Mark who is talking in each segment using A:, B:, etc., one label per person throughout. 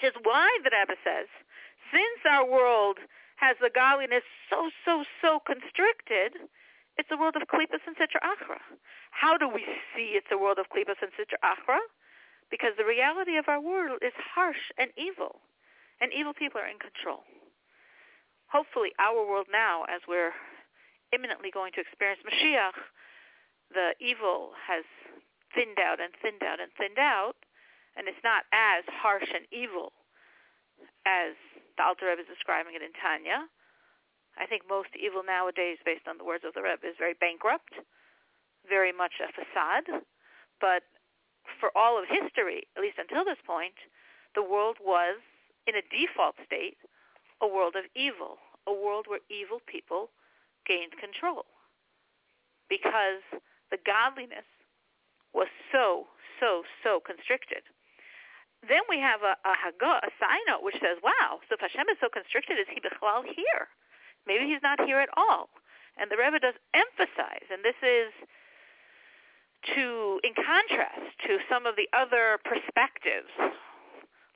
A: which is why the Rebbe says, since our world has the godliness so, so, so constricted, it's a world of klipas and sitra achra. How do we see it's a world of klipas and sitra achra? Because the reality of our world is harsh and evil, and evil people are in control. Hopefully our world now, as we're imminently going to experience Mashiach, the evil has thinned out and thinned out and thinned out, and it's not as harsh and evil as the Alter Rebbe is describing it in Tanya. I think most evil nowadays, based on the words of the Rebbe, is very bankrupt, very much a facade. But for all of history, at least until this point, the world was, in a default state, a world of evil, a world where evil people gained control. Because the godliness was so, so, so constricted. Then we have a, a Haggah, a side note, which says, wow, so if Hashem is so constricted, is he Bechlal here? Maybe he's not here at all. And the Rebbe does emphasize, and this is to, in contrast to some of the other perspectives,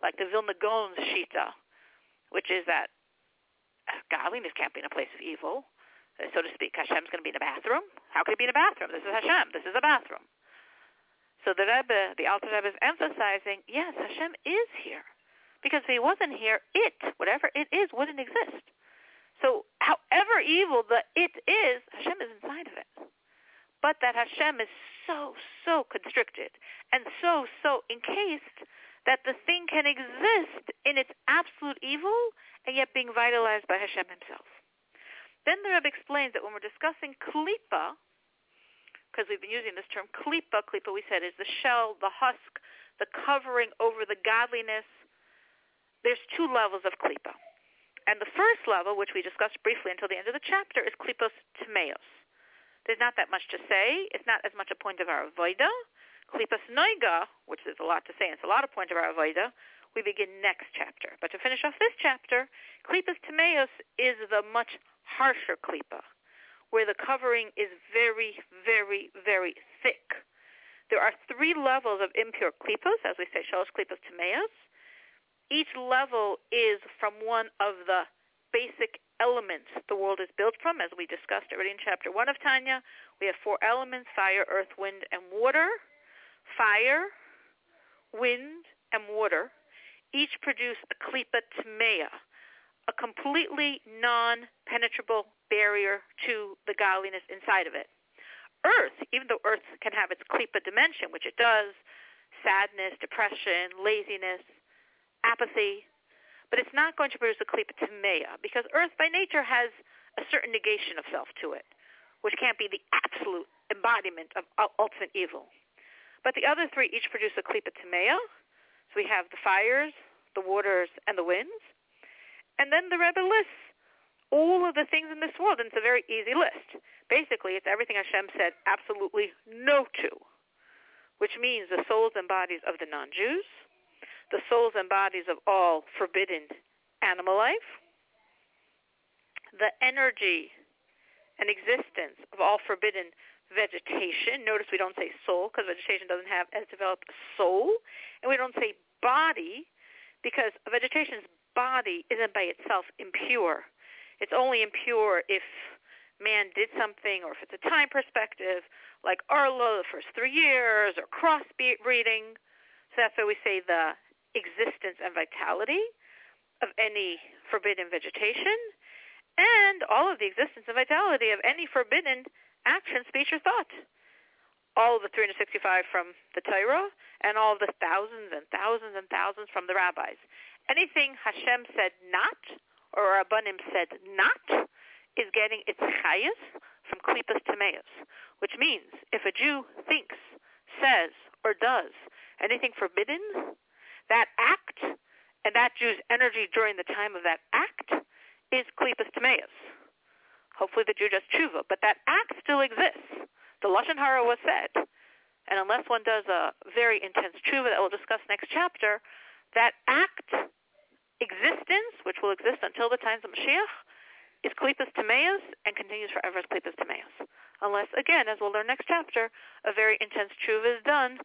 A: like the Vilna Gaon's Shita, which is that godliness can't be in a place of evil, so to speak. Hashem's going to be in a bathroom. How could he be in a bathroom? This is Hashem. This is a bathroom. So the Rebbe, the Alter Rebbe is emphasizing, yes, Hashem is here. Because if he wasn't here, it, whatever it is, wouldn't exist. So however evil the it is, Hashem is inside of it. But that Hashem is so, so constricted and so, so encased that the thing can exist in its absolute evil and yet being vitalized by Hashem himself. Then the Rebbe explains that when we're discussing klipa, because we've been using this term klipa. Klipa, we said, is the shell, the husk, the covering over the godliness. There's two levels of klipa. And the first level, which we discussed briefly until the end of the chapter, is klipos timeos. There's not that much to say. It's not as much a point of our avoida. Klipos noiga, which is a lot to say, and it's a lot of point of our avoida, we begin next chapter. But to finish off this chapter, klipos timeos is the much harsher klipa where the covering is very, very, very thick. There are three levels of impure klipos, as we say, shalosh klipos tameos. Each level is from one of the basic elements the world is built from, as we discussed already in chapter 1 of Tanya. We have four elements, fire, earth, wind, and water. Fire, wind, and water each produce a klipa tmeya, a completely non-penetrable barrier to the godliness inside of it. Earth, even though Earth can have its klipa dimension, which it does, sadness, depression, laziness, apathy, but it's not going to produce a klipa timeya because Earth by nature has a certain negation of self to it, which can't be the absolute embodiment of ultimate evil. But the other three each produce a klipa timeya. So we have the fires, the waters, and the winds. And then the Rebbe lists all of the things in this world, and it's a very easy list. Basically, it's everything Hashem said absolutely no to, which means the souls and bodies of the non-Jews, the souls and bodies of all forbidden animal life, the energy and existence of all forbidden vegetation. Notice we don't say soul because vegetation doesn't have as developed a soul, and we don't say body because vegetation's body isn't by itself impure. It's only impure if man did something or if it's a time perspective, like orlah the first three years or crossbreeding. So that's why we say the existence and vitality of any forbidden vegetation and all of the existence and vitality of any forbidden action, speech, or thought. All the 365 from the Torah and all the thousands and thousands and thousands from the rabbis. Anything Hashem said not, or Rabbanim said not, is getting its chayas from klipas tameos, which means if a Jew thinks, says, or does anything forbidden, that act and that Jew's energy during the time of that act is klipas tameos. Hopefully the Jew does tshuva, but that act still exists. Lashon hara was said, and unless one does a very intense tshuva that we'll discuss next chapter, that act existence, which will exist until the times of Mashiach, is klipas tameos and continues forever as klipas tameos. Unless, again, as we'll learn next chapter, a very intense tshuva is done